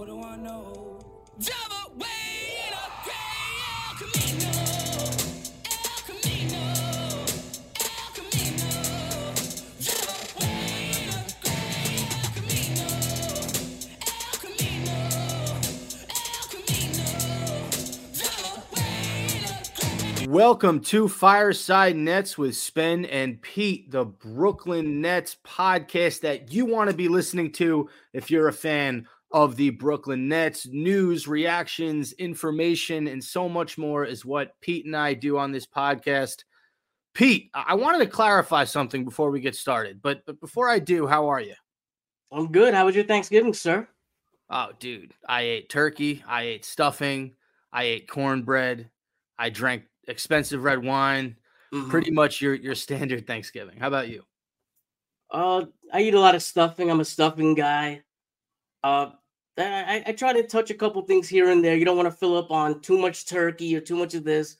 What do I know? Way in a gray El Camino. Welcome to Fireside Nets with Spen and Pete, the Brooklyn Nets podcast that you want to be listening to if you're a fan of the Brooklyn Nets. News, reactions, information, and so much more is what Pete and I do on this podcast. Pete, I wanted to clarify something before we get started, but, but before I do, how are you? I'm good. How was your Thanksgiving, sir? Oh, dude, I ate turkey, I ate stuffing, I ate cornbread, I drank expensive red wine. Mhm. Pretty much your your standard Thanksgiving. How about you? Uh, I eat a lot of stuffing. I'm a stuffing guy. Uh, I, I, I try to touch a couple things here and there. You don't want to fill up on too much turkey or too much of this.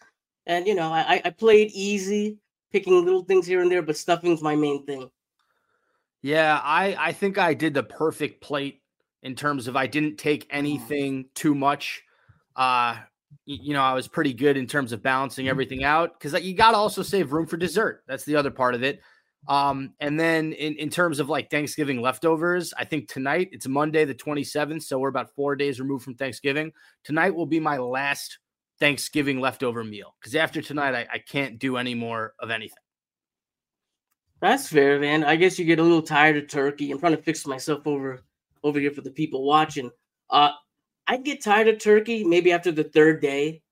And you know, I, I- I play it easy, picking little things here and there, but stuffing's my main thing. Yeah, I I think I did the perfect plate in terms of I didn't take anything too much. Uh you know, I was pretty good in terms of balancing everything out because you got to also save room for dessert. That's the other part of it. Um, and then in, in terms of like Thanksgiving leftovers, I think tonight it's Monday, the 27th. So we're about four days removed from Thanksgiving. Tonight will be my last Thanksgiving leftover meal because after tonight, I, I can't do any more of anything. That's fair, man. I guess you get a little tired of turkey. I'm trying to fix myself over over here for the people watching. Uh, I get tired of turkey maybe after the third day,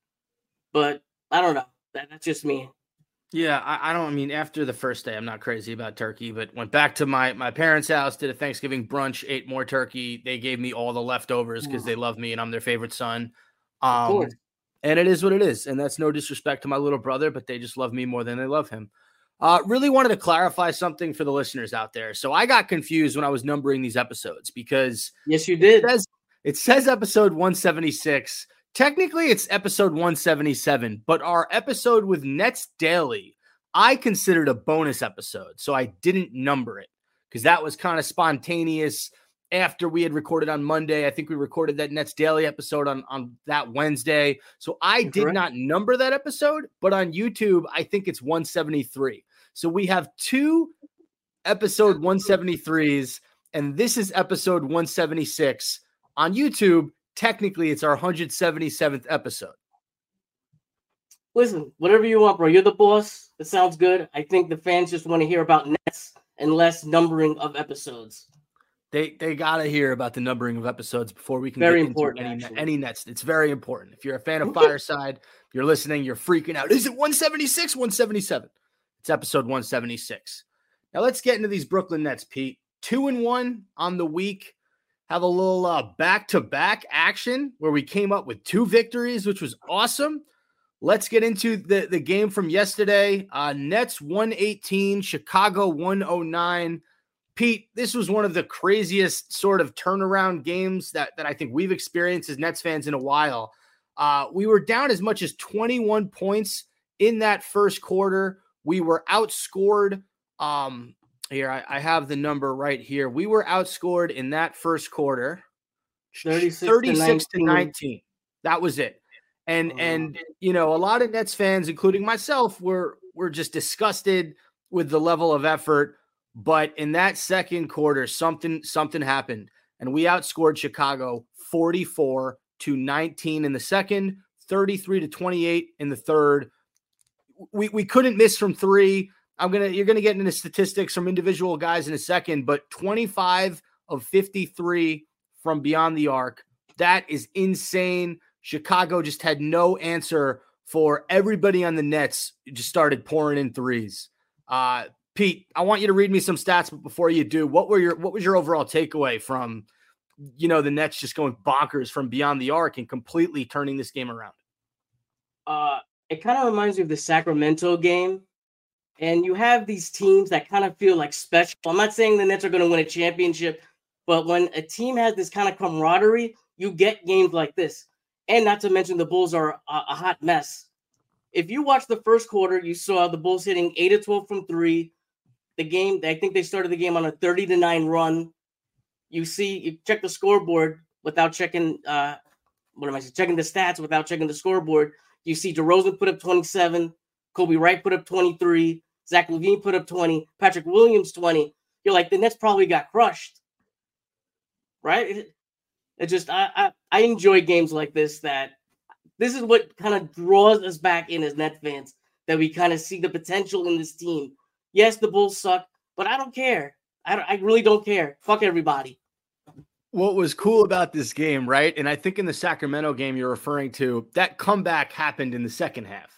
but I don't know. That, that's just me. Yeah, I, I don't I mean after the first day, I'm not crazy about turkey, but went back to my my parents' house, did a Thanksgiving brunch, ate more turkey. They gave me all the leftovers because they love me and I'm their favorite son. Um, and it is what it is, and that's no disrespect to my little brother, but they just love me more than they love him. Uh, really wanted to clarify something for the listeners out there. So I got confused when I was numbering these episodes because Yes, you did. it says it says episode 176. Technically, it's episode 177, but our episode with Nets Daily, I considered a bonus episode, so I didn't number it because that was kind of spontaneous. After we had recorded on Monday, I think we recorded that Nets Daily episode on, on that Wednesday. So I did not number that episode, but on YouTube, I think it's 173. So we have two episode 173s, and this is episode 176 on YouTube. Technically, it's our 177th episode. Listen, whatever you want, bro. You're the boss. It sounds good. I think the fans just want to hear about nets and less numbering of episodes. They they gotta hear about the numbering of episodes before we can Very get important, into any, any nets. It's very important. If you're a fan of Fireside, you're listening, you're freaking out. Is it 176, 177? It's episode 176. Now let's get into these Brooklyn Nets, Pete. Two and one on the week. Have a little uh, back-to-back action where we came up with two victories, which was awesome. Let's get into the, the game from yesterday. Uh, Nets 118, Chicago 109. Pete, this was one of the craziest sort of turnaround games that, that I think we've experienced as Nets fans in a while. Uh, we were down as much as 21 points in that first quarter. We were outscored. Um, here, I, I have the number right here. We were outscored in that first quarter 36 to 36 to 19. 19. That was it. And Oh. and you know, a lot of Nets fans, including myself, were were just disgusted with the level of effort. But in that second quarter, something something happened, and we outscored Chicago 44 to 19 in the second, 33 to 28 in the third. We we couldn't miss from three. I'm gonna you're gonna get into statistics from individual guys in a second, but 25 of 53 from beyond the arc. That is insane. Chicago just had no answer for everybody on the Nets. Just started pouring in threes. Uh, Pete, I want you to read me some stats, but before you do, what were your what was your overall takeaway from you know the Nets just going bonkers from beyond the arc and completely turning this game around? Uh, it kind of reminds me of the Sacramento game. And you have these teams that kind of feel like special. I'm not saying the Nets are going to win a championship, but when a team has this kind of camaraderie, you get games like this. And not to mention the Bulls are a, a hot mess. If you watch the first quarter, you saw the Bulls hitting 8 to 12 from 3. The game, I think they started the game on a 30 to 9 run. You see, you check the scoreboard, without checking uh what am I saying? Checking the stats without checking the scoreboard. You see DeRozan put up 27, Coby White put up 23, Zach LaVine put up 20, Patrick Williams 20. You're like, the Nets probably got crushed. Right? It, it just I, I I enjoy games like this that this is what kind of draws us back in as Net fans that we kind of see the potential in this team. Yes, the Bulls suck, but I don't care. I, don't, I really don't care. Fuck everybody. What was cool about this game, right? And I think in the Sacramento game you're referring to, that comeback happened in the second half.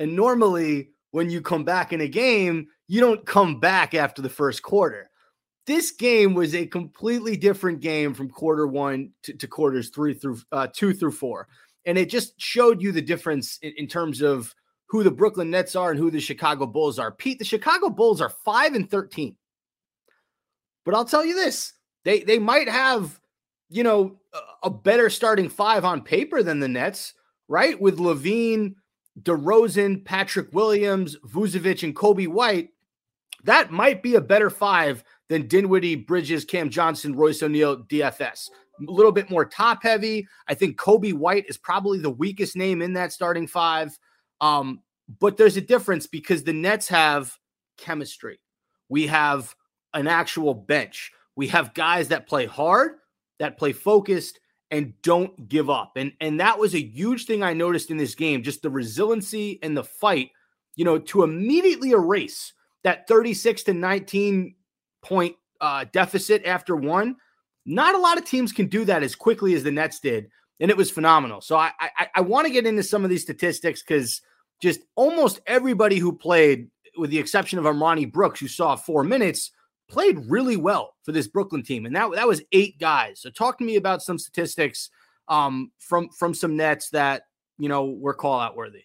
And normally, when you come back in a game, you don't come back after the first quarter. This game was a completely different game from quarter one to, to quarters three through uh, two through four. And it just showed you the difference in, in terms of who the Brooklyn Nets are and who the Chicago Bulls are. Pete, the Chicago Bulls are 5 and 13. But I'll tell you this, they they might have, you know, a better starting five on paper than the Nets, right? With LaVine, DeRozan, Patrick Williams, Vucevic, and Coby White. That might be a better five than Dinwiddie, Bridges, Cam Johnson, Royce O'Neale, DFS. A little bit more top heavy. I think Coby White is probably the weakest name in that starting five. Um, but there's a difference because the Nets have chemistry. We have an actual bench. We have guys that play hard, that play focused, and don't give up. And and that was a huge thing I noticed in this game, just the resiliency and the fight, you know, to immediately erase that 36 to 19 point uh, deficit after one. Not a lot of teams can do that as quickly as the Nets did, and it was phenomenal. So I I, I want to get into some of these statistics because just almost everybody who played, with the exception of Armoni Brooks, who saw four minutes, played really well for this Brooklyn team, and that that was eight guys. So talk to me about some statistics um, from from some Nets that you know were call out worthy.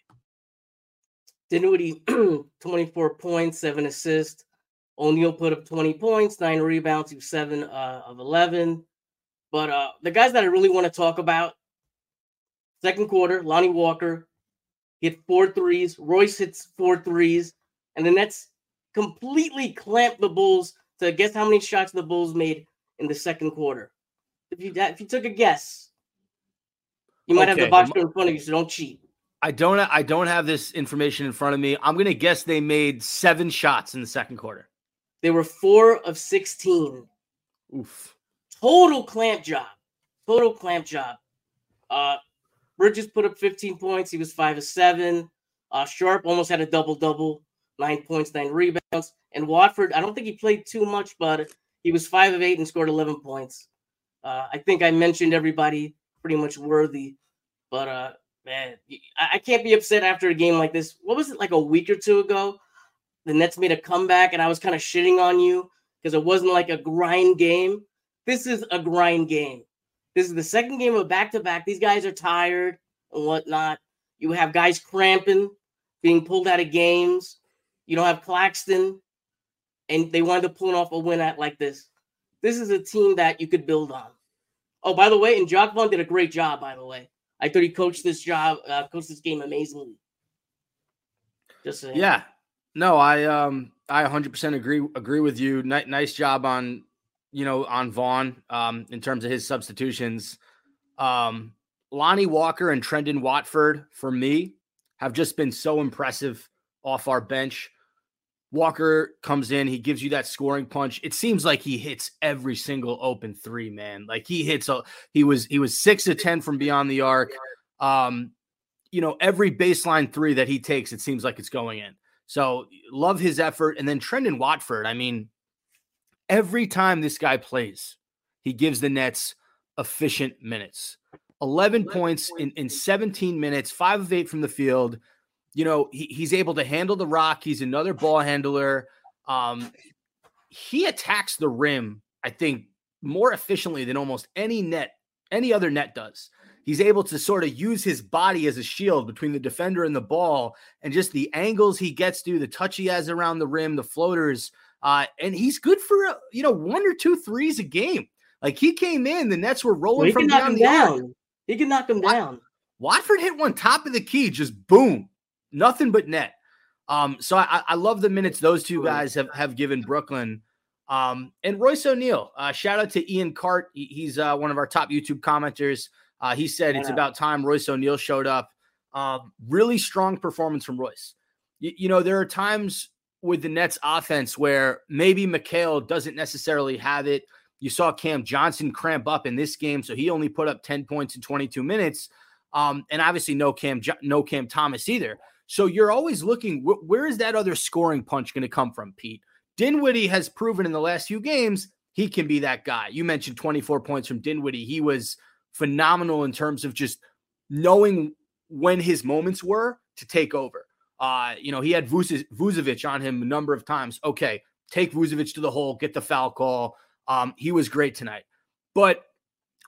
Dinwiddie, 24 points, seven assists. O'Neale put up 20 points, nine rebounds, he seven uh, of 11. But uh, the guys that I really want to talk about, second quarter, Lonnie Walker hit four threes, Royce hits four threes, and the Nets completely clamped the Bulls to guess how many shots the Bulls made in the second quarter. If you if you took a guess, you might have the box score in front of you, so don't cheat. I don't I don't have this information in front of me. I'm gonna guess they made seven shots in the second quarter. They were four of 16. Oof. Total clamp job. Total clamp job. Uh Bridges put up 15 points. He was five of seven. Uh Sharpe almost had a double double, nine points, nine rebounds. And Watford, I don't think he played too much, but he was five of eight and scored 11 points. Uh, I think I mentioned everybody pretty much worthy, but uh, man, I, can't be upset after a game like this. What was it like a week or two ago? The Nets made a comeback, and I was kind of shitting on you because it wasn't like a grind game. This is a grind game. This is the second game of back to back. These guys are tired and whatnot. You have guys cramping, being pulled out of games. You don't have Claxton, and they wanted to pull off a win at like this. This is a team that you could build on. Oh, by the way, and Jacque Vaughn did a great job. By the way, I thought he coached this job, uh, coached this game amazingly. Just saying. Yeah. No, I um I 100% agree agree with you. Ni- nice job on you know on Vaughn um in terms of his substitutions. Um Lonnie Walker and Trendon Watford for me have just been so impressive off our bench. Walker comes in, he gives you that scoring punch. It seems like he hits every single open three, man. Like he hits a he was he was 6 to 10 from beyond the arc. Um you know, every baseline three that he takes, it seems like it's going in. So love his effort. And then Trendon Watford, I mean, every time this guy plays, he gives the Nets efficient minutes. 11 points in, in 17 minutes, five of eight from the field. You know, he, he's able to handle the rock. He's another ball handler. Um, he attacks the rim, I think, more efficiently than almost any net, any other net does. He's able to sort of use his body as a shield between the defender and the ball, and just the angles he gets to, the touch he has around the rim, the floaters. Uh, and he's good for uh, you know one or two threes a game. Like he came in, the Nets were Well, rolling he from can knock him beyond the arc. down. He can knock him down. Watford hit one top of the key, just boom, nothing but net. Um, so I, I love the minutes those two guys have, have given Brooklyn. Um, and Royce O'Neale, uh, shout out to Ian Cart. He- he's uh, one of our top YouTube commenters. Uh, he said it's about time Royce O'Neale showed up. Um, really strong performance from Royce. Y- you know, there are times with the Nets offense where maybe Mikal doesn't necessarily have it. You saw Cam Johnson cramp up in this game, so he only put up 10 points in 22 minutes. Um, and obviously no Cam no Cam Thomas either. So you're always looking wh- where is that other scoring punch going to come from, Pete? Dinwiddie has proven in the last few games he can be that guy. You mentioned 24 points from Dinwiddie. He was phenomenal in terms of just knowing when his moments were to take over. Uh, you know, he had Vuce- Vucevic on him a number of times. Okay, take Vucevic to the hole, get the foul call. Um, he was great tonight. But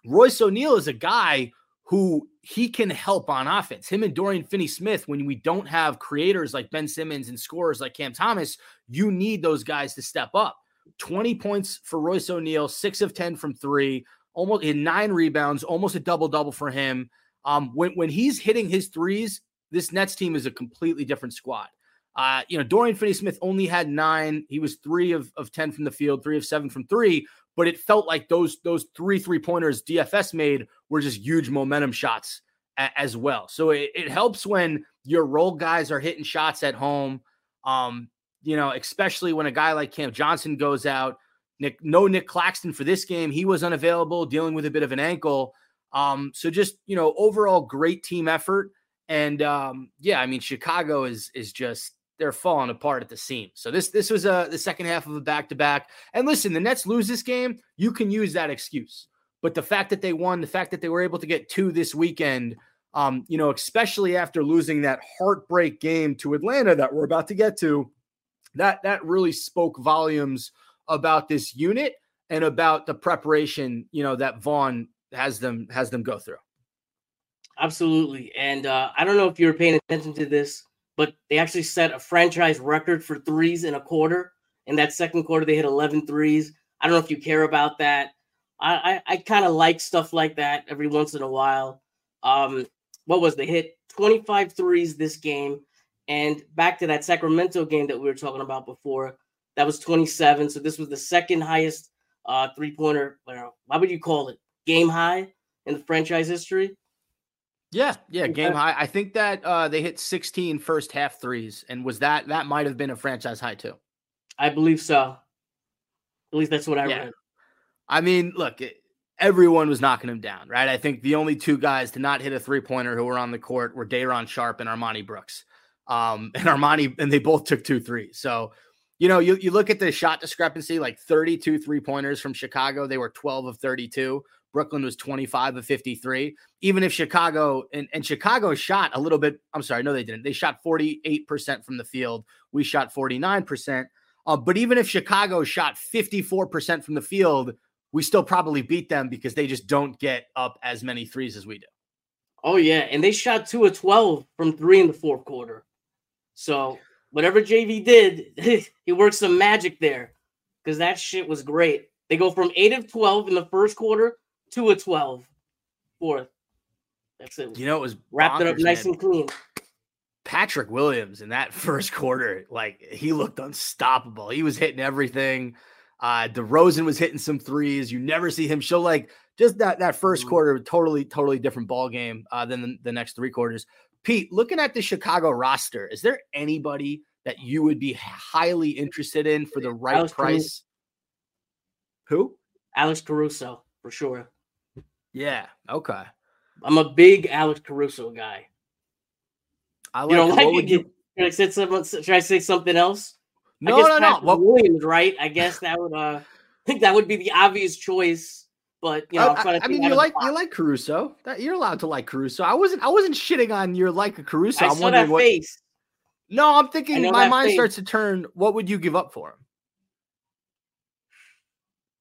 Royce O'Neal is a guy who he can help on offense. Him and Dorian Finney Smith, when we don't have creators like Ben Simmons and scorers like Cam Thomas, you need those guys to step up. 20 points for Royce O'Neale, six of 10 from three, almost in nine rebounds, almost a double double for him. Um, when, when he's hitting his threes, this Nets team is a completely different squad. Uh, you know, Dorian Finney Smith only had nine. He was three of, of 10 from the field, three of seven from three, but it felt like those those three three pointers DFS made were just huge momentum shots a- as well. So it, it helps when your role guys are hitting shots at home. Um, you know, especially when a guy like Cam Johnson goes out. Nick, no Nick Claxton for this game. He was unavailable, dealing with a bit of an ankle. Um, so just you know, overall great team effort. And um, yeah, I mean, Chicago is is just they're falling apart at the seams. So this this was a the second half of a back to back. And listen, the Nets lose this game, you can use that excuse. But the fact that they won, the fact that they were able to get two this weekend, um, you know, especially after losing that heartbreak game to Atlanta that we're about to get to, that that really spoke volumes about this unit and about the preparation, you know, that Vaughn has them has them go through. Absolutely. And uh, I don't know if you were paying attention to this, but they actually set a franchise record for threes in a quarter. In that second quarter, they hit 11 threes. I don't know if you care about that. I I, I kind of like stuff like that every once in a while. Um, what was they hit 25 threes this game, and back to that Sacramento game that we were talking about before, that was 27. So this was the second highest uh, three pointer. Why would you call it game high in the franchise history? Yeah, yeah, game high. I think that uh they hit 16 first half threes, and was that that might have been a franchise high too. I believe so. At least that's what I Yeah. read. I mean, look, it, everyone was knocking him down, right? I think the only two guys to not hit a three pointer who were on the court were Day'Ron Sharpe and Armoni Brooks. Um, and Armoni, and they both took two threes. So, you know, you, you look at the shot discrepancy like 32 three pointers from Chicago, they were 12 of 32. Brooklyn was 25 of 53. Even if Chicago and, and Chicago shot a little bit, I'm sorry, no, they didn't. They shot 48% from the field. We shot 49%. Uh, but even if Chicago shot 54% from the field, we still probably beat them because they just don't get up as many threes as we do. Oh yeah, and they shot two of twelve from three in the fourth quarter. So whatever JV did, he worked some magic there because that shit was great. They go from eight of twelve in the first quarter, two of 12 fourth. That's it. You know, it was Wrapped it up nice man. and clean. Patrick Williams in that first quarter, like he looked unstoppable. He was hitting everything. Uh DeRozan was hitting some threes. You never see him show like just that that 1st Mhm. quarter, totally, totally different ball game uh, than the, the next three quarters. Pete, looking at the Chicago roster, is there anybody that you would be highly interested in for the right Alex Caruso. price? Who? Alex Caruso for sure. Yeah. Okay. I'm a big Alex Caruso guy. I You don't what like it? you? Should I say something? Should I say something else? I No, guess no, no. Patrick What, Williams, right? I guess that would uh I think that would be the obvious choice. But you know, I'm I, I mean, you like you like Caruso. That you're allowed to like Caruso. I wasn't. I wasn't shitting on your like a Caruso. I I'm saw wondering that what. face. No, I'm thinking. My mind face. starts to turn. What would you give up for him?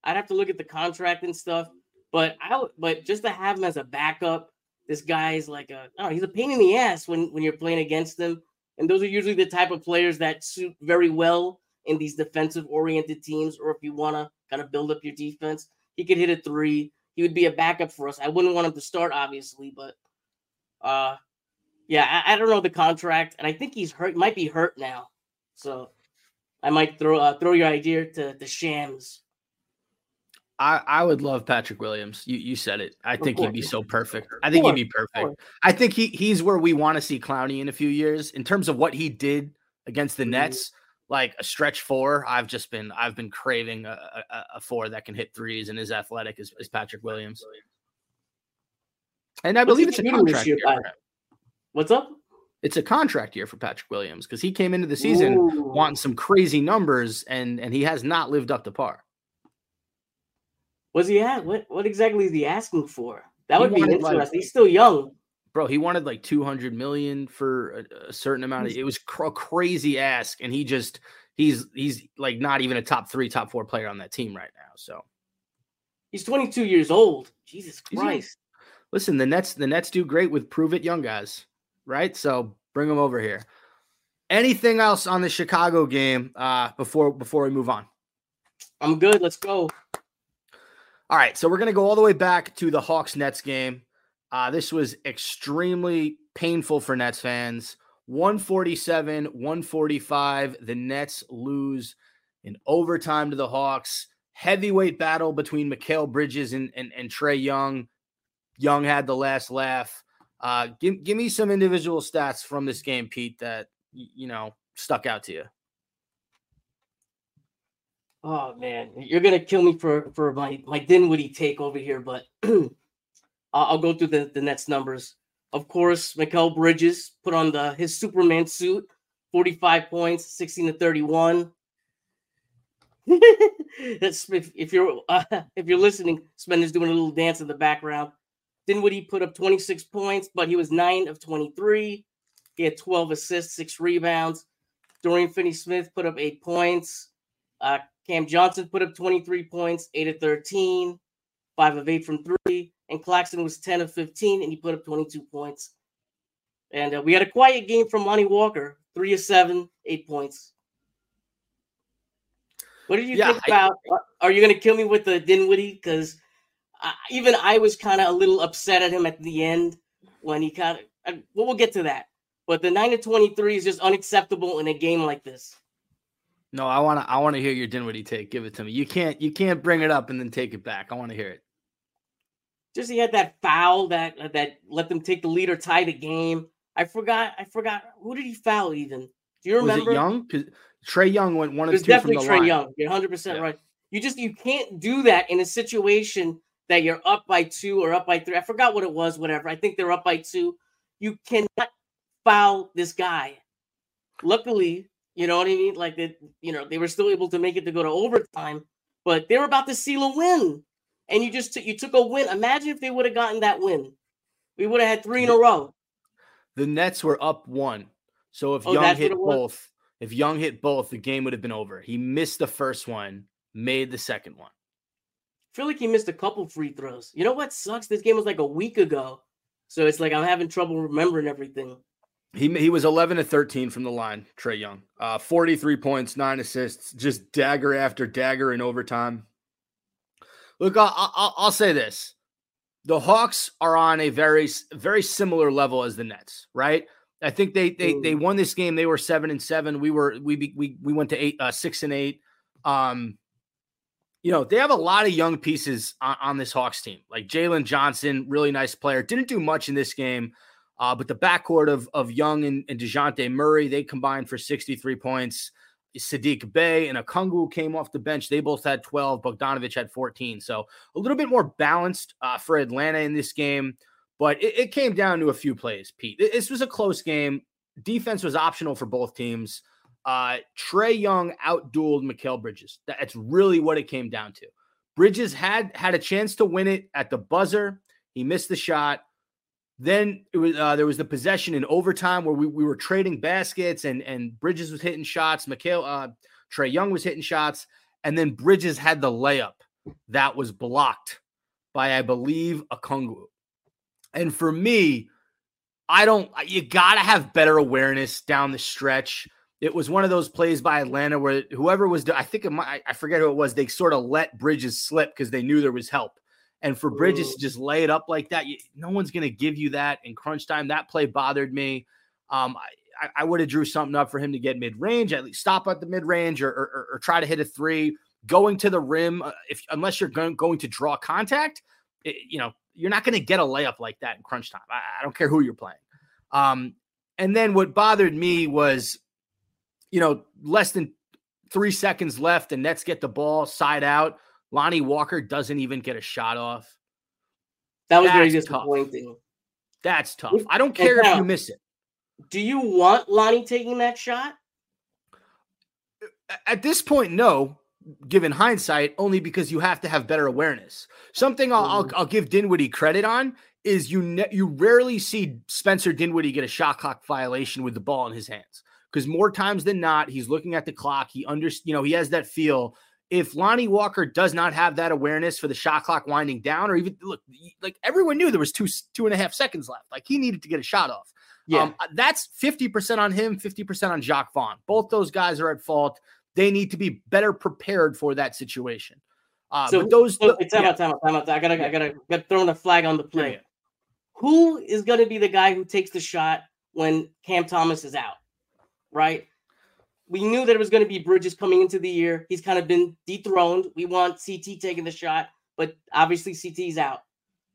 I'd have to look at the contract and stuff. But I but just to have him as a backup, this guy's like a oh, he's a pain in the ass when when you're playing against him. And those are usually the type of players that suit very well in these defensive oriented teams, or if you want to kind of build up your defense. He could hit a three. He would be a backup for us. I wouldn't want him to start, obviously, but uh yeah, I, I don't know the contract, and I think he's hurt, might be hurt now. So I might throw uh, throw your idea to the Shams. I, I would love Patrick Williams. You you said it. I think he'd be so perfect. I think he'd be perfect. I think he he's where we want to see Clowney in a few years in terms of what he did against the Mhm. Nets. Like a stretch four, I've just been I've been craving a, a, a four that can hit threes and is athletic as, as Patrick Williams. And I What's believe it's a contract year year. What's up? It's a contract year for Patrick Williams because he came into the season Ooh. wanting some crazy numbers and and he has not lived up to par. What's he at? What what exactly is he asking for? That would be wanted, like- interesting. He's still young. bro he wanted like 200 million for a, a certain amount of it was cr- a crazy ask and he just he's he's like not even a top three top four player on that team right now so He's 22 years old. Jesus Christ. listen the nets the nets do great with prove it young guys right so bring them over here anything else on the chicago game uh before before we move on I'm good. Let's go. All right, so we're going to go all the way back to the Hawks Nets game. Uh, this was extremely painful for Nets fans. 147, 145. The Nets lose in overtime to the Hawks. Heavyweight battle between Mikal Bridges and, and, and Trae Young. Young had the last laugh. Uh, give, give me some individual stats from this game, Pete, that, you know, stuck out to you. Oh man, you're gonna kill me for for my my Dinwiddie take over here, but I'll, go through the the Nets numbers. Of course, Mikal Bridges put on the his Superman suit, 45 points, 16 to 31. That's if, if you're uh, if you're listening, Spen is doing a little dance in the background. Dinwiddie put up 26 points, but he was nine of 23. He had 12 assists, six rebounds. Dorian Finney-Smith put up eight points. Uh, Cam Johnson put up 23 points, 8 of 13, 5 of 8 from 3. And Claxton was 10 of 15, and he put up 22 points. And uh, we had a quiet game from Lonnie Walker, 3 of 7, 8 points. What did you Yeah, think about? are- Are you going to kill me with the Dinwiddie? Because uh, even I was kind of a little upset at him at the end when he kind of. Uh, well, we'll get to that. But the 9 to 23 is just unacceptable in a game like this. No, I want to. I want to hear your Dinwiddie take. Give it to me. You can't. You can't bring it up and then take it back. I want to hear it. just he had that foul that uh, that let them take the lead or tie the game. I forgot. I forgot who did he foul even? Do you remember? Was it Young? Trae Young went one of two from definitely the Trey line. Young. You're 100 percent right. You just you can't do that in a situation that you're up by two or up by three. I forgot what it was. Whatever. I think they're up by two. You cannot foul this guy. Luckily, you know what I mean. Like that, you know, they were still able to make it to go to overtime, but they were about to seal a win, and you just took you took a win. Imagine if they would have gotten that win. We would have had three in a row. The Nets were up one. So if Oh, Young hit both, if Young hit both, the game would have been over. He missed the first one, made the second one. I feel like he missed a couple free throws. You know what sucks? This game was like a week ago. So it's like I'm having trouble remembering everything. He he was 11 to 13 from the line, Trae Young. Uh 43 points, 9 assists, just dagger after dagger in overtime. Look, I'll, I'll, I'll say this. The Hawks are on a very very similar level as the Nets, right? I think they they they won this game. They were 7 and 7. We were we we we went to 8 uh 6 and 8. Um you know, they have a lot of young pieces on, on this Hawks team. Like Jalen Johnson, really nice player. Didn't do much in this game. Uh, but the backcourt of of Young and, and DeJounte Murray, they combined for 63 points. Saddiq Bey and Okongwu came off the bench. They both had 12. Bogdanovich had 14. So a little bit more balanced uh, for Atlanta in this game. But it, it came down to a few plays, Pete. This was a close game. Defense was optional for both teams. Uh, Trae Young outdueled Mikal Bridges. That's really what it came down to. Bridges had had a chance to win it at the buzzer. He missed the shot. Then it was uh, there was the possession in overtime where we, we were trading baskets and and Bridges was hitting shots. Mikal uh, Trae Young was hitting shots, and then Bridges had the layup that was blocked by I believe Okongwu. And for me, I don't. You gotta have better awareness down the stretch. It was one of those plays by Atlanta where whoever was, I think might, I forget who it was. They sort of let Bridges slip because they knew there was help. And for Bridges to just lay it up like that, you, no one's going to give you that in crunch time. That play bothered me. Um, I, I would have drew something up for him to get mid range, at least stop at the mid range, or, or, or try to hit a three. Going to the rim, uh, if unless you're going, going to draw contact, it, you know you're not going to get a layup like that in crunch time. I, I don't care who you're playing. Um, and then what bothered me was, you know, less than three seconds left, the Nets get the ball side out. Lonnie Walker doesn't even get a shot off. That was very That's tough. disappointing. That's tough. I don't care if you miss it. Do you want Lonnie taking that shot? At this point, no. Given hindsight, only because you have to have better awareness. Something I'll, I'll, Mhm. I'll give Dinwiddie credit on is you ne- you rarely see Spencer Dinwiddie get a shot clock violation with the ball in his hands because more times than not he's looking at the clock. He under you know he has that feel. If Lonnie Walker does not have that awareness for the shot clock winding down, or even look like everyone knew there was two two and a half seconds left, like he needed to get a shot off. Um, that's 50% on him, 50% on Jacque Vaughn. Both those guys are at fault. They need to be better prepared for that situation. Uh, So- those, So, time yeah, out, time out, time out. I gotta, I Yeah. gotta get throwing a flag on the yeah, play. yeah. Who is gonna be the guy who takes the shot when Cam Thomas is out? Right. We knew that it was going to be Bridges coming into the year. He's kind of been dethroned. We want CT taking the shot, but obviously CT's out.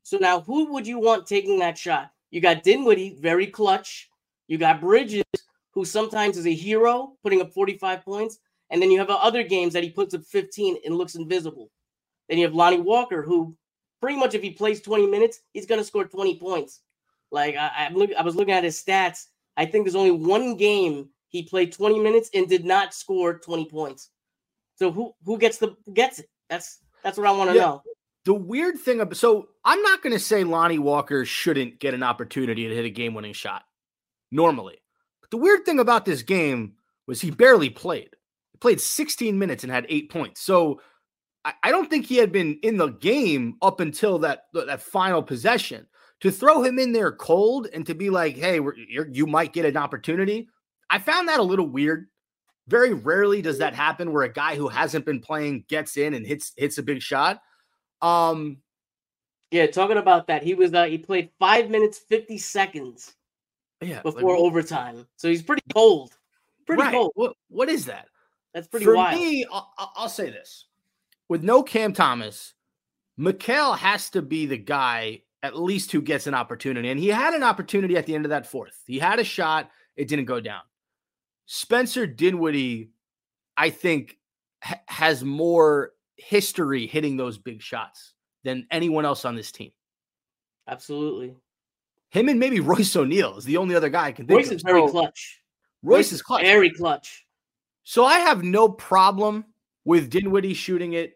So now, who would you want taking that shot? You got Dinwiddie, very clutch. You got Bridges, who sometimes is a hero, putting up 45 points. And then you have other games that he puts up 15 and looks invisible. Then you have Lonnie Walker, who pretty much if he plays 20 minutes, he's going to score 20 points. Like I, I'm look, I was looking at his stats. I think there's only one game he played 20 minutes and did not score 20 points. So who who gets the gets it? That's that's what I want to Yeah. know. The weird thing about so I'm not going to say Lonnie Walker shouldn't get an opportunity to hit a game winning shot normally. But the weird thing about this game was he barely played. He played 16 minutes and had eight points. So I, I don't think he had been in the game up until that that final possession. To throw him in there cold and to be like, "Hey, we're, you're, you might get an opportunity," I found that a little weird. Very rarely does that happen where a guy who hasn't been playing gets in and hits hits a big shot. Um, Yeah, talking about that, he was uh, he played five minutes 50 seconds yeah, before wh- overtime. So he's pretty cold. Pretty right, cold. What what is that? That's pretty For wild. me, I'll, I'll- I'll say this: with no Cam Thomas, Mikal has to be the guy at least who gets an opportunity, and he had an opportunity at the end of that fourth. He had a shot; it didn't go down. Spencer Dinwiddie, I think, ha- has more history hitting those big shots than anyone else on this team. Absolutely. Him and maybe Royce O'Neale is the only other guy I can think Royce of. is very So, clutch. Royce is clutch. Very clutch. So I have no problem with Dinwiddie shooting it.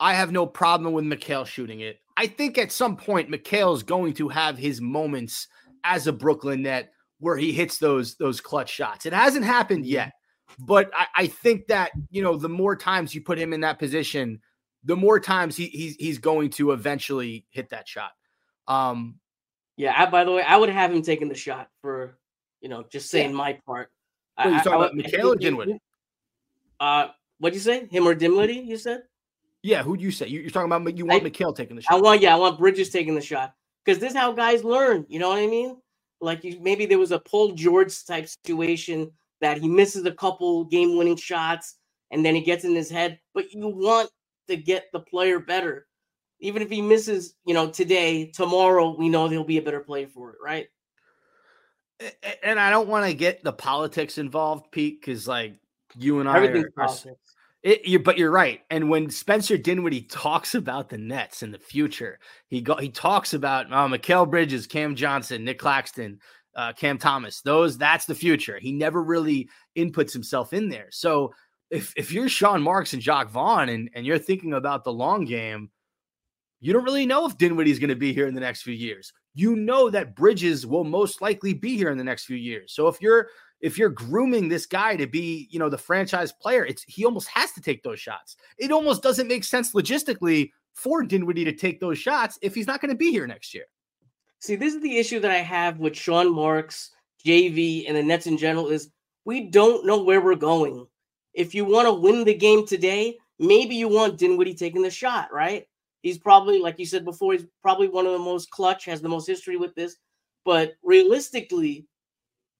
I have no problem with Mikal shooting it. I think at some point Mikal's going to have his moments as a Brooklyn net where he hits those those clutch shots. It hasn't happened yet, but I, I think that you know the more times you put him in that position, the more times he, he's he's going to eventually hit that shot. Um, Yeah. I, by the way, I would have him taking the shot for, you know, just saying Yeah. my part. Wait, you talking I about Mikal or Dinwiddie? Uh, what'd you say? Him or Dinwiddie? You said? yeah, who'd you say? You, you're talking about you want I- Mikal taking the shot. I want, yeah, I want Bridges taking the shot because this is how guys learn. You know what I mean? Like you, maybe there was a Paul George type situation that he misses a couple game winning shots and then he gets in his head. But you want to get the player better, even if he misses. You know, today, tomorrow, we know there'll be a better player for it, right? And I don't want to get the politics involved, Pete, because like you and I are, are. It, you, but you're right. And when Spencer Dinwiddie talks about the Nets in the future, he go he talks about uh, Mikal Bridges, Cam Johnson, Nick Claxton, uh, Cam Thomas. Those that's the future. He never really inputs himself in there. So if if you're Sean Marks and Jacque Vaughn and and you're thinking about the long game, you don't really know if Dinwiddie's going to be here in the next few years. You know that Bridges will most likely be here in the next few years. So if you're if you're grooming this guy to be, you know, the franchise player, it's he almost has to take those shots. It almost doesn't make sense logistically for Dinwiddie to take those shots if he's not going to be here next year. See, this is the issue that I have with Sean Marks, JV, and the Nets in general is we don't know where we're going. If you want to win the game today, maybe you want Dinwiddie taking the shot, right? He's probably, like you said before, he's probably one of the most clutch, has the most history with this. But realistically,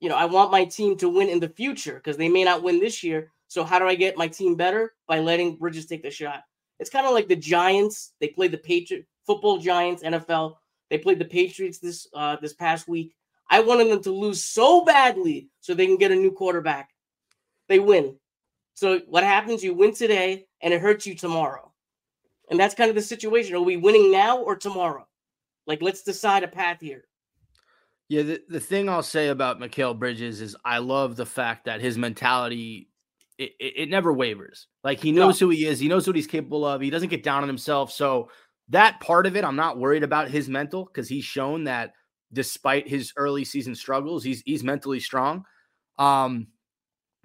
you know, I want my team to win in the future because they may not win this year. So how do I get my team better? By letting Bridges take the shot. It's kind of like the Giants. They played the Patriot football Giants, NFL. They played the Patriots this uh this past week. I wanted them to lose so badly so they can get a new quarterback. They win. So what happens? You win today and it hurts you tomorrow. And that's kind of the situation. Are we winning now or tomorrow? Like, let's decide a path here. Yeah, the, the thing I'll say about Mikal Bridges is I love the fact that his mentality it, it, it never wavers. Like he knows who he is, he knows what he's capable of. He doesn't get down on himself. So that part of it, I'm not worried about his mental because he's shown that despite his early season struggles, he's he's mentally strong. Um,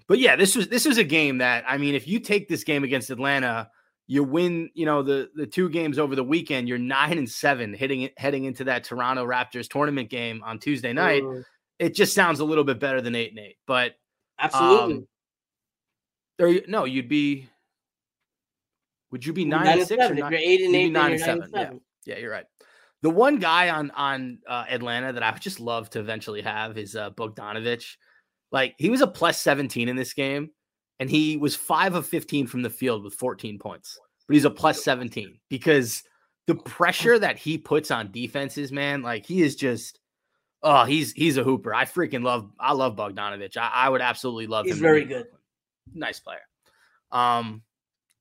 but yeah, this was this was a game that I mean, if you take this game against Atlanta, you win, you know, the the two games over the weekend, you're nine and seven hitting it heading into that Toronto Raptors tournament game on Tuesday night. Mm, It just sounds a little bit better than eight and eight. But absolutely. um, or no, you'd be would you be You're nine, and six seven. or If nine? you're eight and eight, nine and nine seven, and yeah. Yeah, you're right. The one guy on on uh, Atlanta that I would just love to eventually have is uh, Bogdanovich. Like he was a plus 17 in this game, and he was five of 15 from the field with 14 points. But he's a plus 17 because the pressure that he puts on defenses, man, like he is just oh, he's he's a hooper. I freaking love I love Bogdanovich. I, I would absolutely love He's him. to very good. Nice player. Um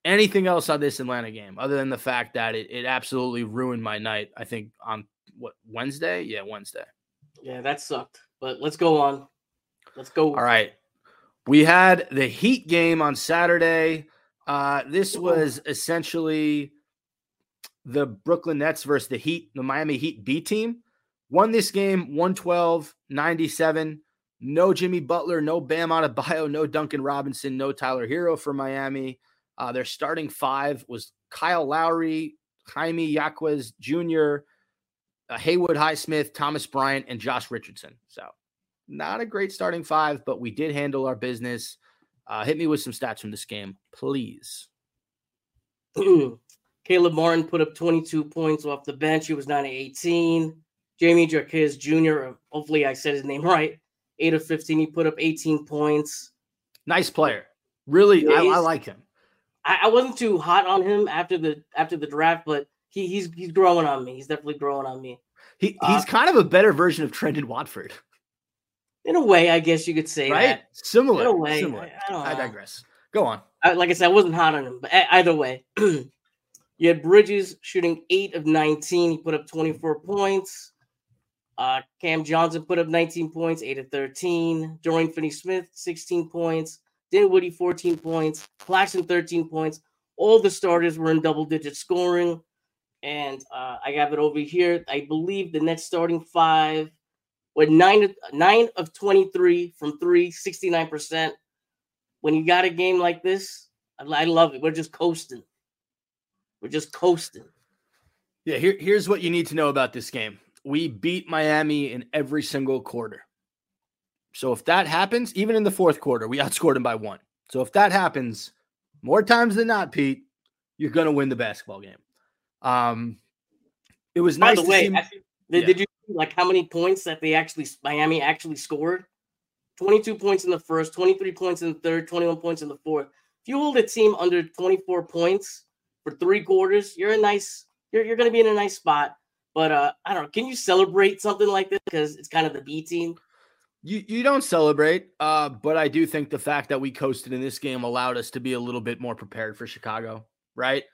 anything else on this Atlanta game other than the fact that it, it absolutely ruined my night, I think on what Wednesday? Yeah, Wednesday. Yeah, that sucked. But let's go on. Let's go. All right. We had the Heat game on Saturday. Uh, this was essentially the Brooklyn Nets versus the Heat, the Miami Heat B team. Won this game 112 97. No Jimmy Butler, no Bam Adebayo, no Duncan Robinson, no Tyler Herro for Miami. Uh, their starting five was Kyle Lowry, Jaime Jaquez Jr., uh, Haywood Highsmith, Thomas Bryant, and Josh Richardson. So not a great starting five, but we did handle our business. Uh, hit me with some stats from this game, please. Caleb Martin put up 22 points off the bench. He was 9 of 18. Jamie Jarquez Jr., uh, hopefully I said his name right, 8 of 15. He put up 18 points. Nice player. Really, Yeah, I, I like him. I, I wasn't too hot on him after the after the draft, but he, he's he's growing on me. He's definitely growing on me. He, Uh, he's kind of a better version of Trendon Watford, In a way, I guess you could say right? that. Similar. In a way, similar. I- I digress. Go on. I, like I said, I wasn't hot on him, but either way, you had Bridges shooting eight of 19. He put up 24 points. Uh, Cam Johnson put up 19 points, eight of 13. Dorian Finney Smith, 16 points. Dinwiddie, 14 points. Claxton, 13 points. All the starters were in double digit scoring. And uh, I have it over here. I believe the Nets starting five were nine of, nine of 23 from three, 69% when you got a game like this, I, I love it. We're just coasting. We're just coasting. Yeah, here, here's what you need to know about this game. We beat Miami in every single quarter. So if that happens, even in the fourth quarter, we outscored them by one. So if that happens more times than not, Pete, you're going to win the basketball game. Um, it was By nice the to way, see. did, Yeah. did you see, like how many points that they actually Miami actually scored? 22 points in the first, 23 points in the third, 21 points in the fourth. If you hold a team under 24 points for three quarters, you're a nice you're, you're gonna be in a nice spot. But uh I don't know, can you celebrate something like this because it's kind of the B team? You you don't celebrate, uh, but I do think the fact that we coasted in this game allowed us to be a little bit more prepared for Chicago, right?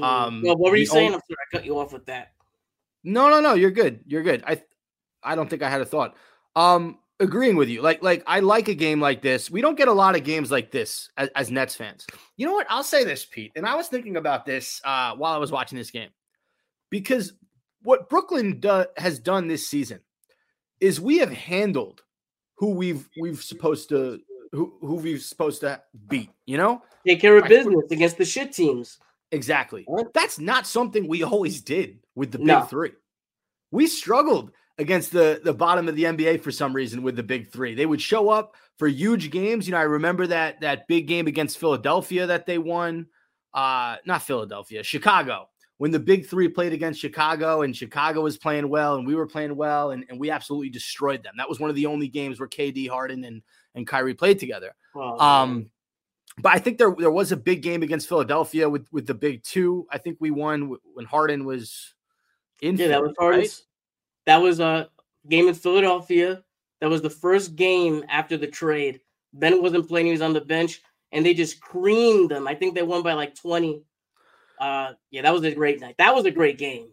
Um, well, what were you saying? only- I'm sorry, I cut you off with that. No, no, no, you're good. You're good. I I don't think I had a thought. Um agreeing with you. Like like I like a game like this. We don't get a lot of games like this as, as Nets fans. You know what? I'll say this, Pete. And I was thinking about this uh while I was watching this game. Because what Brooklyn do, has done this season is we have handled who we've we've supposed to who who we've supposed to beat, you know? Take care of business against the shit teams. Exactly. Right. That's not something we always did with the big No. three. We struggled against the the bottom of the NBA for some reason with the big three. They would show up for huge games. You know, I remember that that big game against Philadelphia that they won. Uh, not Philadelphia, Chicago, when the big three played against Chicago and Chicago was playing well and we were playing well and, and we absolutely destroyed them. That was one of the only games where KD Harden and, and Kyrie played together. Oh, Um, but I think there there was a big game against Philadelphia with with the big two. I think we won when Harden was in. yeah, that was Harden's. That was a game in Philadelphia. That was the first game after the trade. Ben wasn't playing; he was on the bench, and they just creamed them. I think they won by like twenty. Uh, yeah, that was a great night. That was a great game.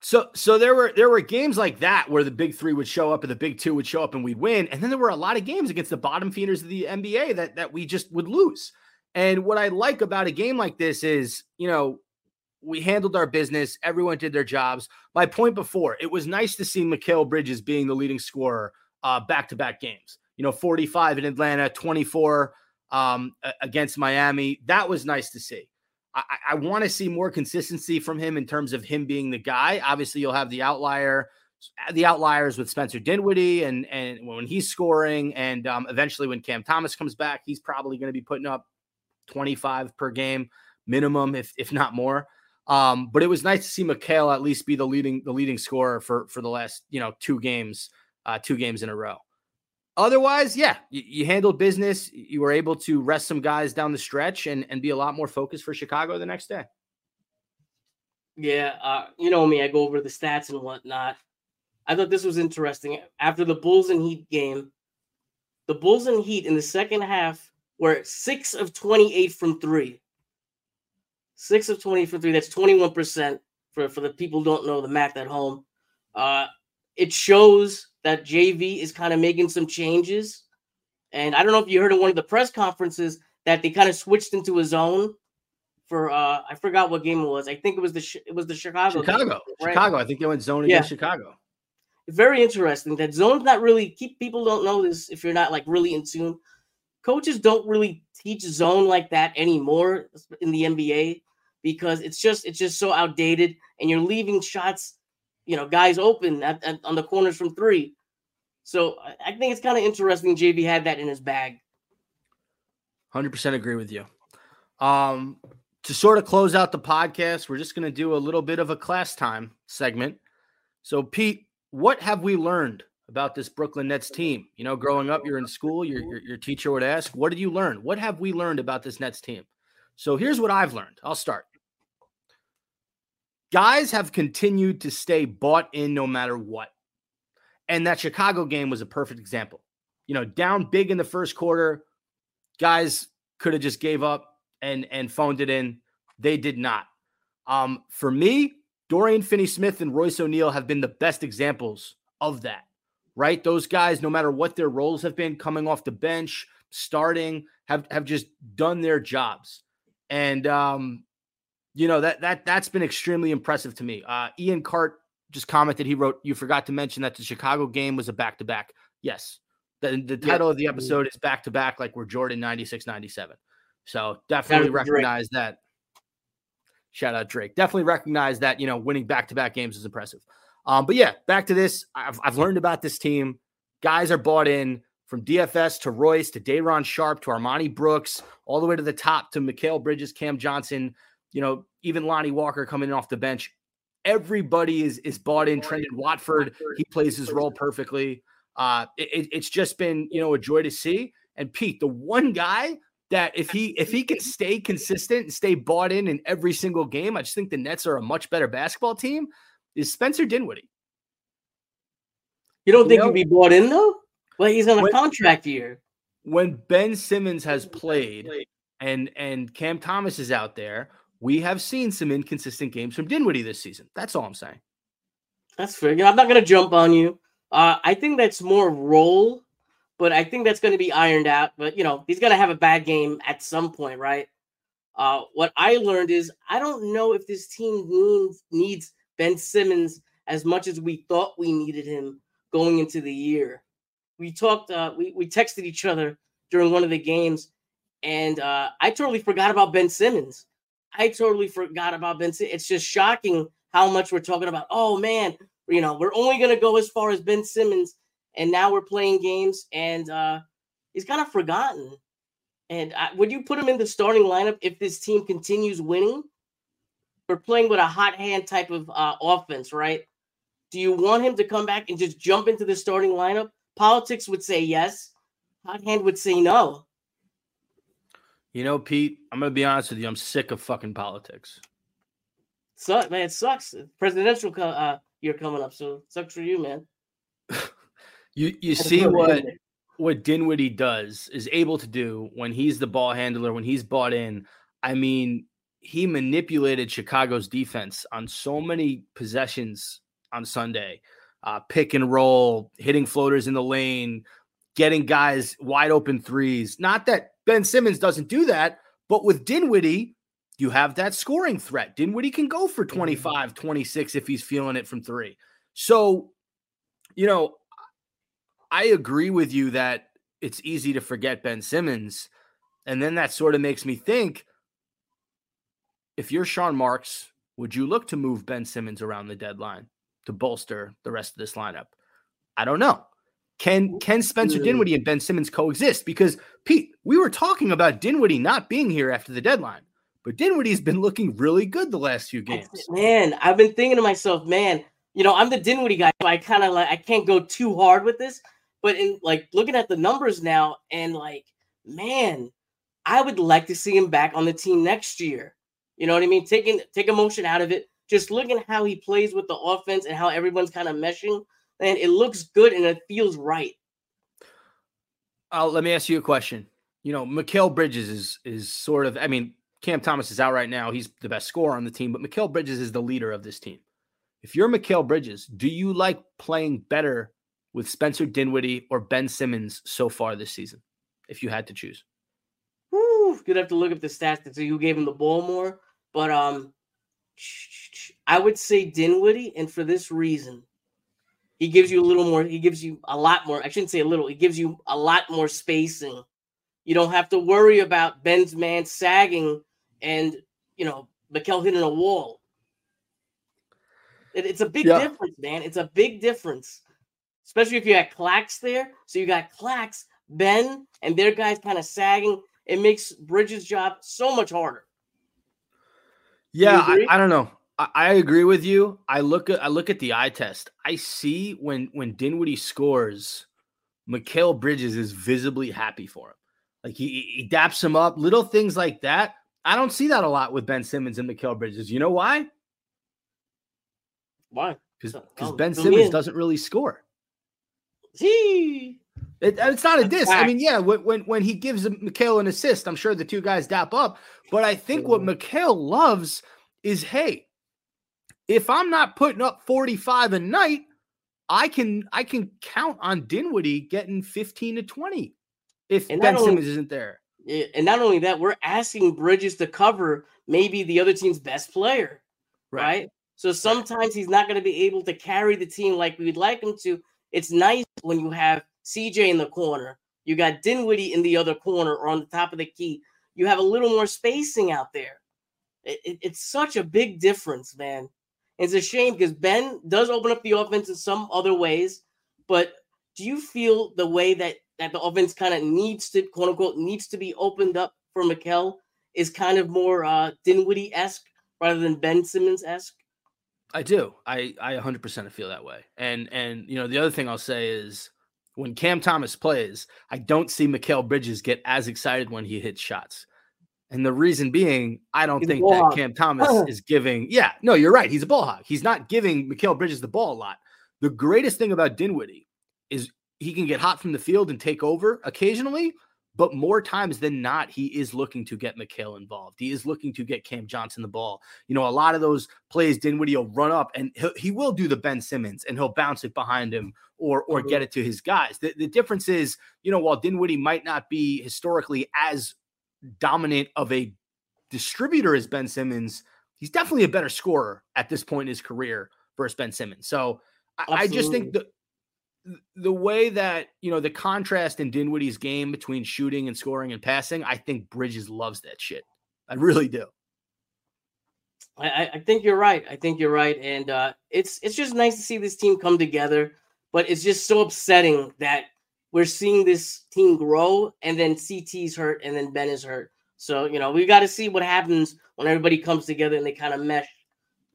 So so there were there were games like that where the big three would show up and the big two would show up and we'd win. And then there were a lot of games against the bottom feeders of the NBA that that we just would lose. And what I like about a game like this is, you know, we handled our business, everyone did their jobs. My point before, it was nice to see Mikal Bridges being the leading scorer uh back-to-back games. You know, 45 in Atlanta, 24 um against Miami. That was nice to see. I, I want to see more consistency from him in terms of him being the guy. Obviously, you'll have the outlier, the outliers with Spencer Dinwiddie, and and when he's scoring, and um, eventually when Cam Thomas comes back, he's probably going to be putting up 25 per game minimum, if if not more. Um, but it was nice to see Mikal at least be the leading the leading scorer for for the last you know two games, uh, two games in a row. Otherwise, yeah, you, you handled business. You were able to rest some guys down the stretch and and be a lot more focused for Chicago the next day. Yeah, uh, you know me, I go over the stats and whatnot. I thought this was interesting. After the Bulls and Heat game, the Bulls and Heat in the second half were six of 28 from three. Six of 20 from three. That's 21% for, for the people don't know the math at home. Uh, it shows that JV is kind of making some changes. And I don't know if you heard in one of the press conferences that they kind of switched into a zone for uh I forgot what game it was. I think it was the it was the Chicago. game, Chicago, right? Chicago. I think they went zone Yeah. against Chicago. Very interesting. That zone's not really keep people don't know this if you're not like really in tune. Coaches don't really teach zone like that anymore in the NBA because it's just it's just so outdated and you're leaving shots, you know, guys open at, at- on the corners from three. So I- think it's kind of interesting. JV had that in his bag. Hundred percent agree with you. Um, to sort of close out the podcast, we're just going to do a little bit of a class time segment. So, Pete, what have we learned about this Brooklyn Nets team? You know, growing up, you're in school, your, your, your teacher would ask, What did you learn? What have we learned about this Nets team? So, here's what I've learned. I'll start. Guys have continued to stay bought in no matter what. And that Chicago game was a perfect example. You know, down big in the first quarter, guys could have just gave up and and phoned it in. They did not. Um, for me, Dorian Finney-Smith and Royce O'Neale have been the best examples of that. Right? Those guys, no matter what their roles have been, coming off the bench, starting, have have just done their jobs. And um, you know that that that's been extremely impressive to me. Uh, Ian Cart just commented. He wrote, "You forgot to mention that the Chicago game was a back-to-back." Yes, the, the Yeah. title of the episode is back to back, like we're Jordan 96 97. So definitely to Drake. recognize that. Shout out Drake. Definitely recognize that, you know, winning back to back games is impressive. Um, but yeah, back to this. I've, I've learned about this team. Guys are bought in from DFS to Royce to Day'Ron Sharpe to Armoni Brooks, all the way to the top to Mikal Bridges, Cam Johnson, you know, even Lonnie Walker coming off the bench. Everybody is is bought in. Trendon Watford, he plays his role perfectly. Uh, it- it- it's just been you know a joy to see. And Pete, the one guy that if he if he can stay consistent and stay bought in in every single game, I just think the Nets are a much better basketball team. Is Spencer Dinwiddie? You don't You think know- he'd be bought in though? Well, he's on a When- contract year. When Ben Simmons has played and and Cam Thomas is out there, we have seen some inconsistent games from Dinwiddie this season. That's all I'm saying. That's fair. I'm not gonna jump on you. Uh, I think that's more role, but I think that's gonna be ironed out. But you know, he's gonna have a bad game at some point, right? Uh, what I learned is I don't know if this team needs needs Ben Simmons as much as we thought we needed him going into the year. We talked, uh, we we texted each other during one of the games, and uh, I totally forgot about Ben Simmons. I totally forgot about Ben. Sim- It's just shocking how much we're talking about. Oh man, you know, we're only gonna go as far as Ben Simmons, and now we're playing games, and uh, he's kind of forgotten. And I, would you put him in the starting lineup if this team continues winning? we're playing with a hot hand type of uh, offense, right? Do you want him to come back and just jump into the starting lineup? Politics would say yes. Hot hand would say no. You know, Pete, I'm gonna be honest with you. I'm sick of fucking politics. Suck, man. It sucks. Presidential co- uh, year coming up, so sucks for you, man. You you to see throw that in what what Dinwiddie does is able to do when he's the ball handler, when he's bought in. I mean, he manipulated Chicago's defense on so many possessions on Sunday. Uh, pick and roll, hitting floaters in the lane, getting guys wide open threes. Not that Ben Simmons doesn't do that, but with Dinwiddie, you have that scoring threat. Dinwiddie can go for mm-hmm. 25, 26 if he's feeling it from three. So, you know, I agree with you that it's easy to forget Ben Simmons. And then that sort of makes me think if you're Sean Marks, would you look to move Ben Simmons around the deadline to bolster the rest of this lineup? I don't know. Can can Spencer. Dinwiddie and Ben Simmons coexist? Because Pete, we were talking about Dinwiddie not being here after the deadline, but Dinwiddie's been looking really good the last few games. Man, I've been thinking to myself, man, you know, I'm the Dinwiddie guy, so I kind of like I can't go too hard with this, but in like looking at the numbers now and like, man, I would like to see him back on the team next year. You know what I mean? Taking take emotion out of it, just looking how he plays with the offense and how everyone's kind of meshing, and it looks good and it feels right. Uh, let me ask you a question. You know, Mikal Bridges is is sort of. I mean, Cam Thomas is out right now. He's the best scorer on the team, but Mikal Bridges is the leader of this team. If you're Mikal Bridges, do you like playing better with Spencer Dinwiddie or Ben Simmons so far this season? If you had to choose, Whew, you'd have to look up the stats to see who gave him the ball more. But um, I would say Dinwiddie, and for this reason, he gives you a little more. He gives you a lot more. I shouldn't say a little. He gives you a lot more spacing. You don't have to worry about Ben's man sagging and you know Mikal hitting a wall. It- it's a big Yeah. difference, man. It's a big difference, especially if you got Clax there. So you got Clax, Ben, and their guys kind of sagging. It makes Bridges' job so much harder. yeah, I. I don't know. I, agree with you. I look at I look at the eye test. I see when when Dinwiddie scores, Mikal Bridges is visibly happy for him. Like he, he daps him up, little things like that. I don't see that a lot with Ben Simmons and Mikal Bridges. You know why? Why? Because oh, Ben Simmons doesn't really score. Gee. It, it's not a diss. I mean, yeah, when when, when he gives Mikal an assist, I'm sure the two guys dap up. But I think what Mhm. Mikal loves is, hey, if I'm not putting up 45 a night, I can I can count on Dinwiddie getting 15 to 20 if And Ben only- Simmons isn't there. And not only that, we're asking Bridges to cover maybe the other team's best player, right? So sometimes he's not going to be able to carry the team like we'd like him to. It's nice when you have CJ in the corner, you got Dinwiddie in the other corner or on the top of the key. You have a little more spacing out there. It- it- it's such a big difference, man. It's a shame because Ben does open up the offense in some other ways, but do you feel the way that that the offense kind of needs to quote unquote needs to be opened up for Mikal is kind of more uh Dinwiddie esque rather than Ben Simmons esque? I do. I I 100% feel that way. And and you know the other thing I'll say is when Cam Thomas plays, I don't see Mikal Bridges get as excited when he hits shots. And the reason being, I don't He's think that hog. Cam Thomas is giving. Yeah, no, you're right. He's a ball hog. He's not giving Mikal Bridges the ball a lot. The greatest thing about Dinwiddie is he can get hot from the field and take over occasionally, but more times than not, he is looking to get Mikal involved. He is looking to get Cam Johnson the ball. You know, a lot of those plays, Dinwiddie will run up and he'll, he will do the Ben Simmons and he'll bounce it behind him or or get it to his guys. The, the difference is, you know, while Dinwiddie might not be historically as dominant of a distributor as Ben Simmons, he's definitely a better scorer at this point in his career versus Ben Simmons. So I, I just think the the way that you know the contrast in Dinwiddie's game between shooting and scoring and passing, I think Bridges loves that shit. I really do. I, I- I think you're right. I think you're right, and uh, it's it's just nice to see this team come together. But it's just so upsetting that we're seeing this team grow, and then CT's hurt, and then Ben is hurt. So you know we got to see what happens when everybody comes together and they kind of mesh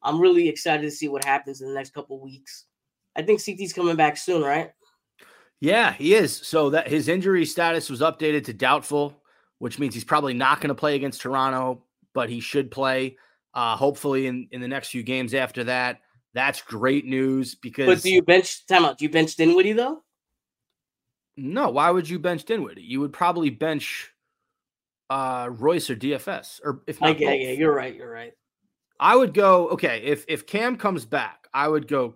I'm really excited to see what happens in the next couple weeks. I think CT's coming back soon, right? Yeah, he is. So that his injury status was updated to doubtful, which means he's probably not going to play against Toronto, but he should play. Uh, hopefully in in the next few games after that. That's great news because. But do you bench time out? Do you bench Dinwiddie though? No, why would you bench Dinwiddie? You would probably bench uh Royce or DFS, or if not, yeah, you're right. You're right. I would go okay if if Cam comes back, I would go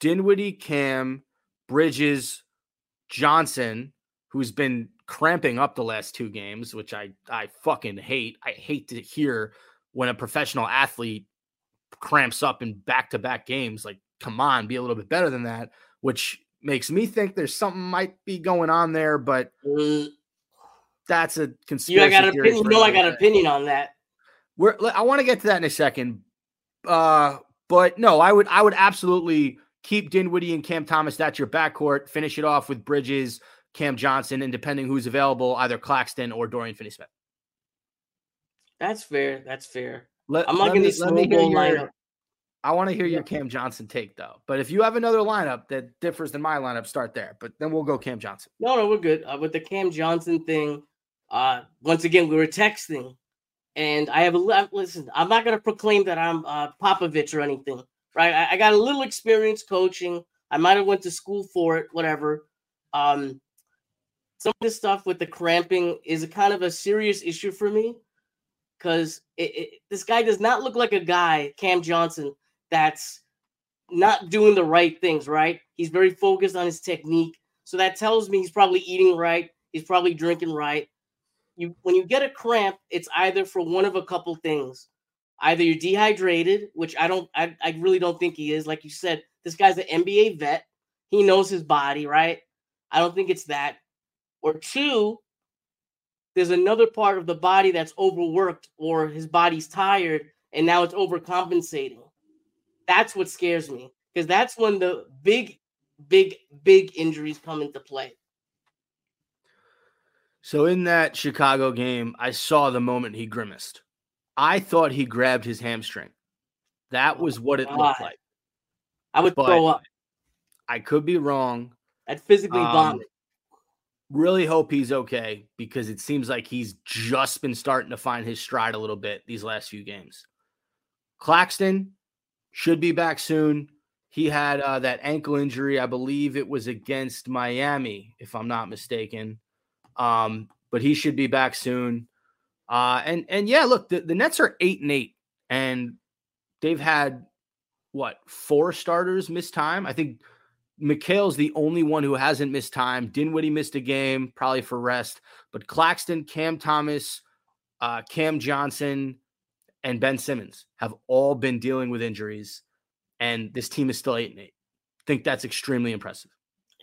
Dinwiddie, Cam, Bridges, Johnson, who's been cramping up the last two games, which I I fucking hate. I hate to hear when a professional athlete cramps up in back to back games. Like, come on, be a little bit better than that. Which makes me think there's something might be going on there, but Mm, that's a You conspiracy. I got an opinion. You know I got an opinion on that. We're, I want to get to that in a second. Uh, but no, I would I would absolutely keep Dinwiddie and Cam Thomas. That's your backcourt. Finish it off with Bridges, Cam Johnson, and depending who's available, either Claxton or Dorian Finney-Smith. That's fair. That's fair. Let, I'm let liking me- this let me small hear ball your- lineup. I want to hear your Cam Johnson take though. But if you have another lineup that differs than my lineup, start there. But then we'll go Cam Johnson. No, no, we're good. Uh, with the Cam Johnson thing, uh, once again, we were texting, and I have a listen. I'm not gonna proclaim that I'm uh, Popovich or anything, right? I, I got a little experience coaching. I might have went to school for it, whatever. Um, some of this stuff with the cramping is a kind of a serious issue for me because it, it, this guy does not look like a guy, Cam Johnson, that's not doing the right things. Right? He's very focused on his technique. So that tells me he's probably eating right. He's probably drinking right. You when you get a cramp, it's either for one of a couple things. Either you're dehydrated, which I don't I, I really don't think he is. Like you said, this guy's an NBA vet. He knows his body, right? I don't think it's that. Or two, there's another part of the body that's overworked or his body's tired and now it's overcompensating. That's what scares me because that's when the big big, big injuries come into play. So in that Chicago game, I saw the moment he grimaced. I thought he grabbed his hamstring. That Oh was what it looked like. I would But- throw up. I could be wrong. I'd physically Um, vomit. Really hope he's okay because it seems like he's just been starting to find his stride a little bit these last few games. Claxton should be back soon. He had uh, that ankle injury. I believe it was against Miami, if I'm not mistaken. Um, but he should be back soon. Uh, and and yeah, look, the, the Nets are eight and eight, and they've had what four starters miss time. I think Mikal's the only one who hasn't missed time. Dinwiddie missed a game, probably for rest. But Claxton, Cam Thomas, uh, Cam Johnson, and Ben Simmons have all been dealing with injuries, and this team is still eight and eight. I think that's extremely impressive.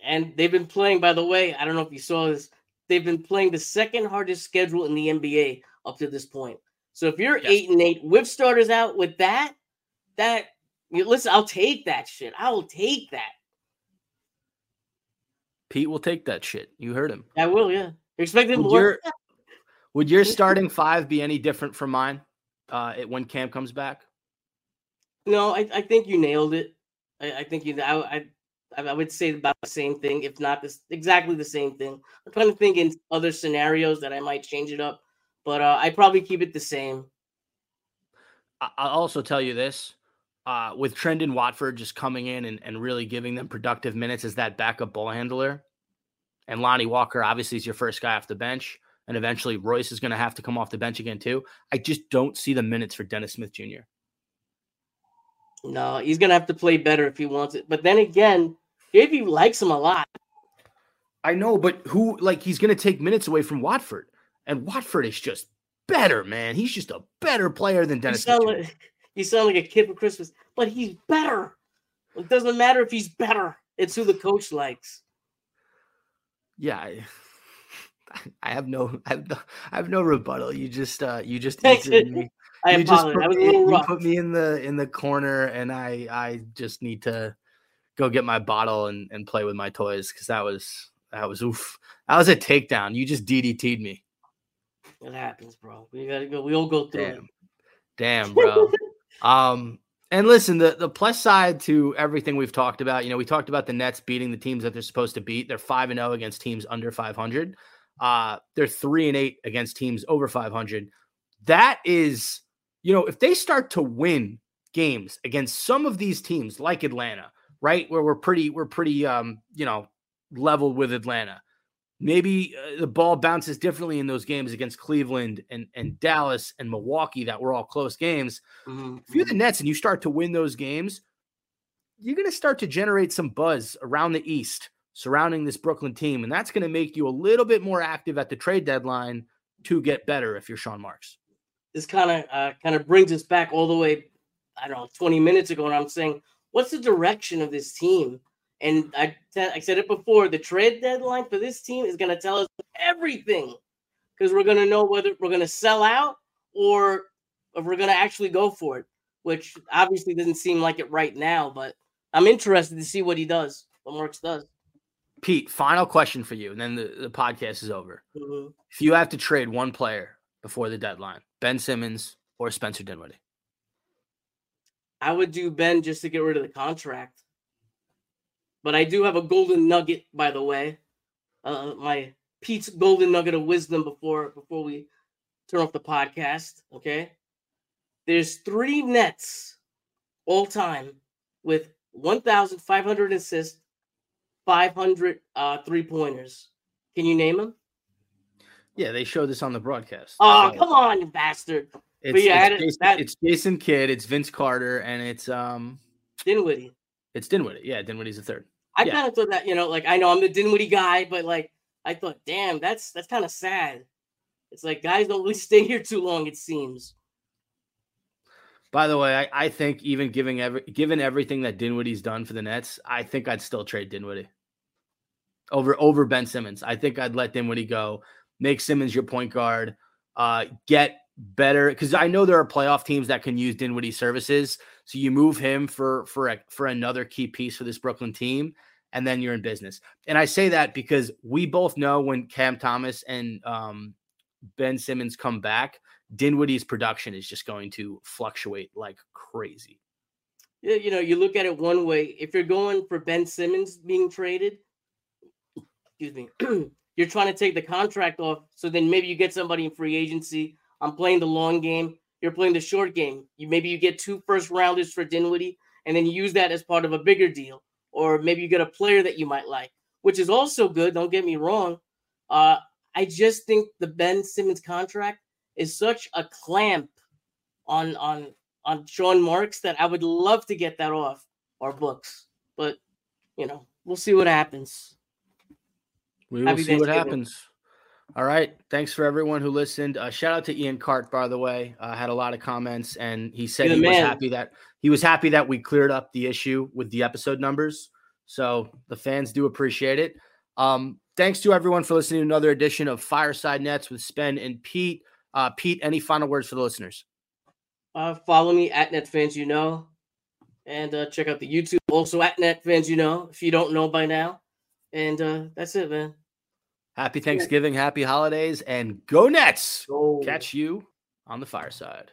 And they've been playing, by the way, I don't know if you saw this, they've been playing the second hardest schedule in the NBA up to this point. So if you're Yes. eight and eight with starters out with that, that you listen, I'll take that shit. I will take that. Pete will take that shit. You heard him. I will, yeah. You're expecting Would more. your, would your starting five be any different from mine uh, it- when Cam comes back? No, I, I think you nailed it. I, I think you. I, I I would say about the same thing, if not this exactly the same thing. I'm trying to think in other scenarios that I might change it up, but uh, I probably keep it the same. I'll also tell you this. Uh, with Trendon Watford just coming in and, and really giving them productive minutes as that backup ball handler, and Lonnie Walker obviously is your first guy off the bench, and eventually Royce is going to have to come off the bench again too. I just don't see the minutes for Dennis Smith Jr. No, he's gonna have to play better if he wants it. But then again, JV likes him a lot. I know, but who like he's going to take minutes away from Watford, and Watford is just better, man. He's just a better player than You Dennis. Smith sound Jr. like you sound like a kid for Christmas, but he's better. It doesn't matter if he's better. It's who the coach likes. yeah, I, I have no, I have no, I have no rebuttal. You just, uh, you just answered me. I you just apologize. put was a me, you put me in the in the corner, and I, I just need to go get my bottle and and play with my toys because that was that was oof. That was a takedown. You just DDT'd me. It happens, bro. We gotta go. We all go through it. Damn, damn, bro. um, And listen, the, the plus side to everything we've talked about, you know, we talked about the Nets beating the teams that they're supposed to beat. They're 5 and 0 against teams under 500. Uh, they're 3 and 8 against teams over 500. That is, you know, if they start to win games against some of these teams like Atlanta, right? Where we're pretty we're pretty um, you know, level with Atlanta. Maybe uh, the ball bounces differently in those games against Cleveland and and Dallas and Milwaukee that were all close games. Mhm, If you're the Nets and you start to win those games, you're going to start to generate some buzz around the East surrounding this Brooklyn team. And that's going to make you a little bit more active at the trade deadline to get better if you're Sean Marks. this kind of uh, kind of brings us back all the way, I don't know, 20 minutes ago, and I'm saying, what's the direction of this team? And I te- I said it before, the trade deadline for this team is going to tell us everything because we're going to know whether we're going to sell out or if we're going to actually go for it, which obviously doesn't seem like it right now. But I'm interested to see what he does, what Marks does. Pete, final question for you, and then the, the podcast is over. Mhm. If you have to trade one player before the deadline, Ben Simmons or Spencer Dinwiddie, I would do Ben just to get rid of the contract. But I do have a golden nugget, by the way. Uh, my Pete's golden nugget of wisdom before before we turn off the podcast. Okay, there's three Nets all time with 1,500 assists, 500 uh, three pointers. Can you name them? yeah, they showed this on the broadcast. Oh, So come on, you bastard! It's, yeah, it's Jason, that- it's Jason Kidd, it's Vince Carter, and it's um, Dinwiddie. it's Dinwiddie. Yeah, Dinwiddie's the third. I Yeah. kind of thought that, you know, like I know I'm the Dinwiddie guy, but like I thought, damn, that's that's kind of sad. It's like guys don't really stay here too long, it seems. By the way, I, I think even giving every given everything that Dinwiddie's done for the Nets, I think I'd still trade Dinwiddie over over Ben Simmons. I think I'd let Dinwiddie go, make Simmons your point guard, uh, get better because I know there are playoff teams that can use Dinwiddie's services. So you move him for for a, for another key piece for this Brooklyn team, and then you're in business. And I say that because we both know when Cam Thomas and um, Ben Simmons come back, Dinwiddie's production is just going to fluctuate like crazy. You know, you look at it one way. If you're going for Ben Simmons being traded, excuse me, you're trying to take the contract off. So then maybe you get somebody in free agency. I'm playing the long game. You're playing the short game. You maybe you get two first rounders for Dinwiddie, and then you use that as part of a bigger deal. Or maybe you get a player that you might like, which is also good. Don't get me wrong. Uh, I just think the Ben Simmons contract is such a clamp on on on Sean Marks that I would love to get that off our books. But you know, we'll see what happens. We will Happy see what happens. All right. Thanks for everyone who listened. Uh, shout out to Ian Cart, by the way. Uh, had a lot of comments, and he said he the was happy that he was happy that we cleared up the issue with the episode numbers. So the fans do appreciate it. Um, thanks to everyone for listening to another edition of Fireside Nets with Spen and Pete. Uh, Pete, any final words for the listeners? Uh, follow me at NetFans, you know, and uh, check out the YouTube also at NetFans, you know, if you don't know by now. And uh, that's it, man. Happy Thanksgiving, happy holidays, and go Nets. Go. Catch you on the fireside.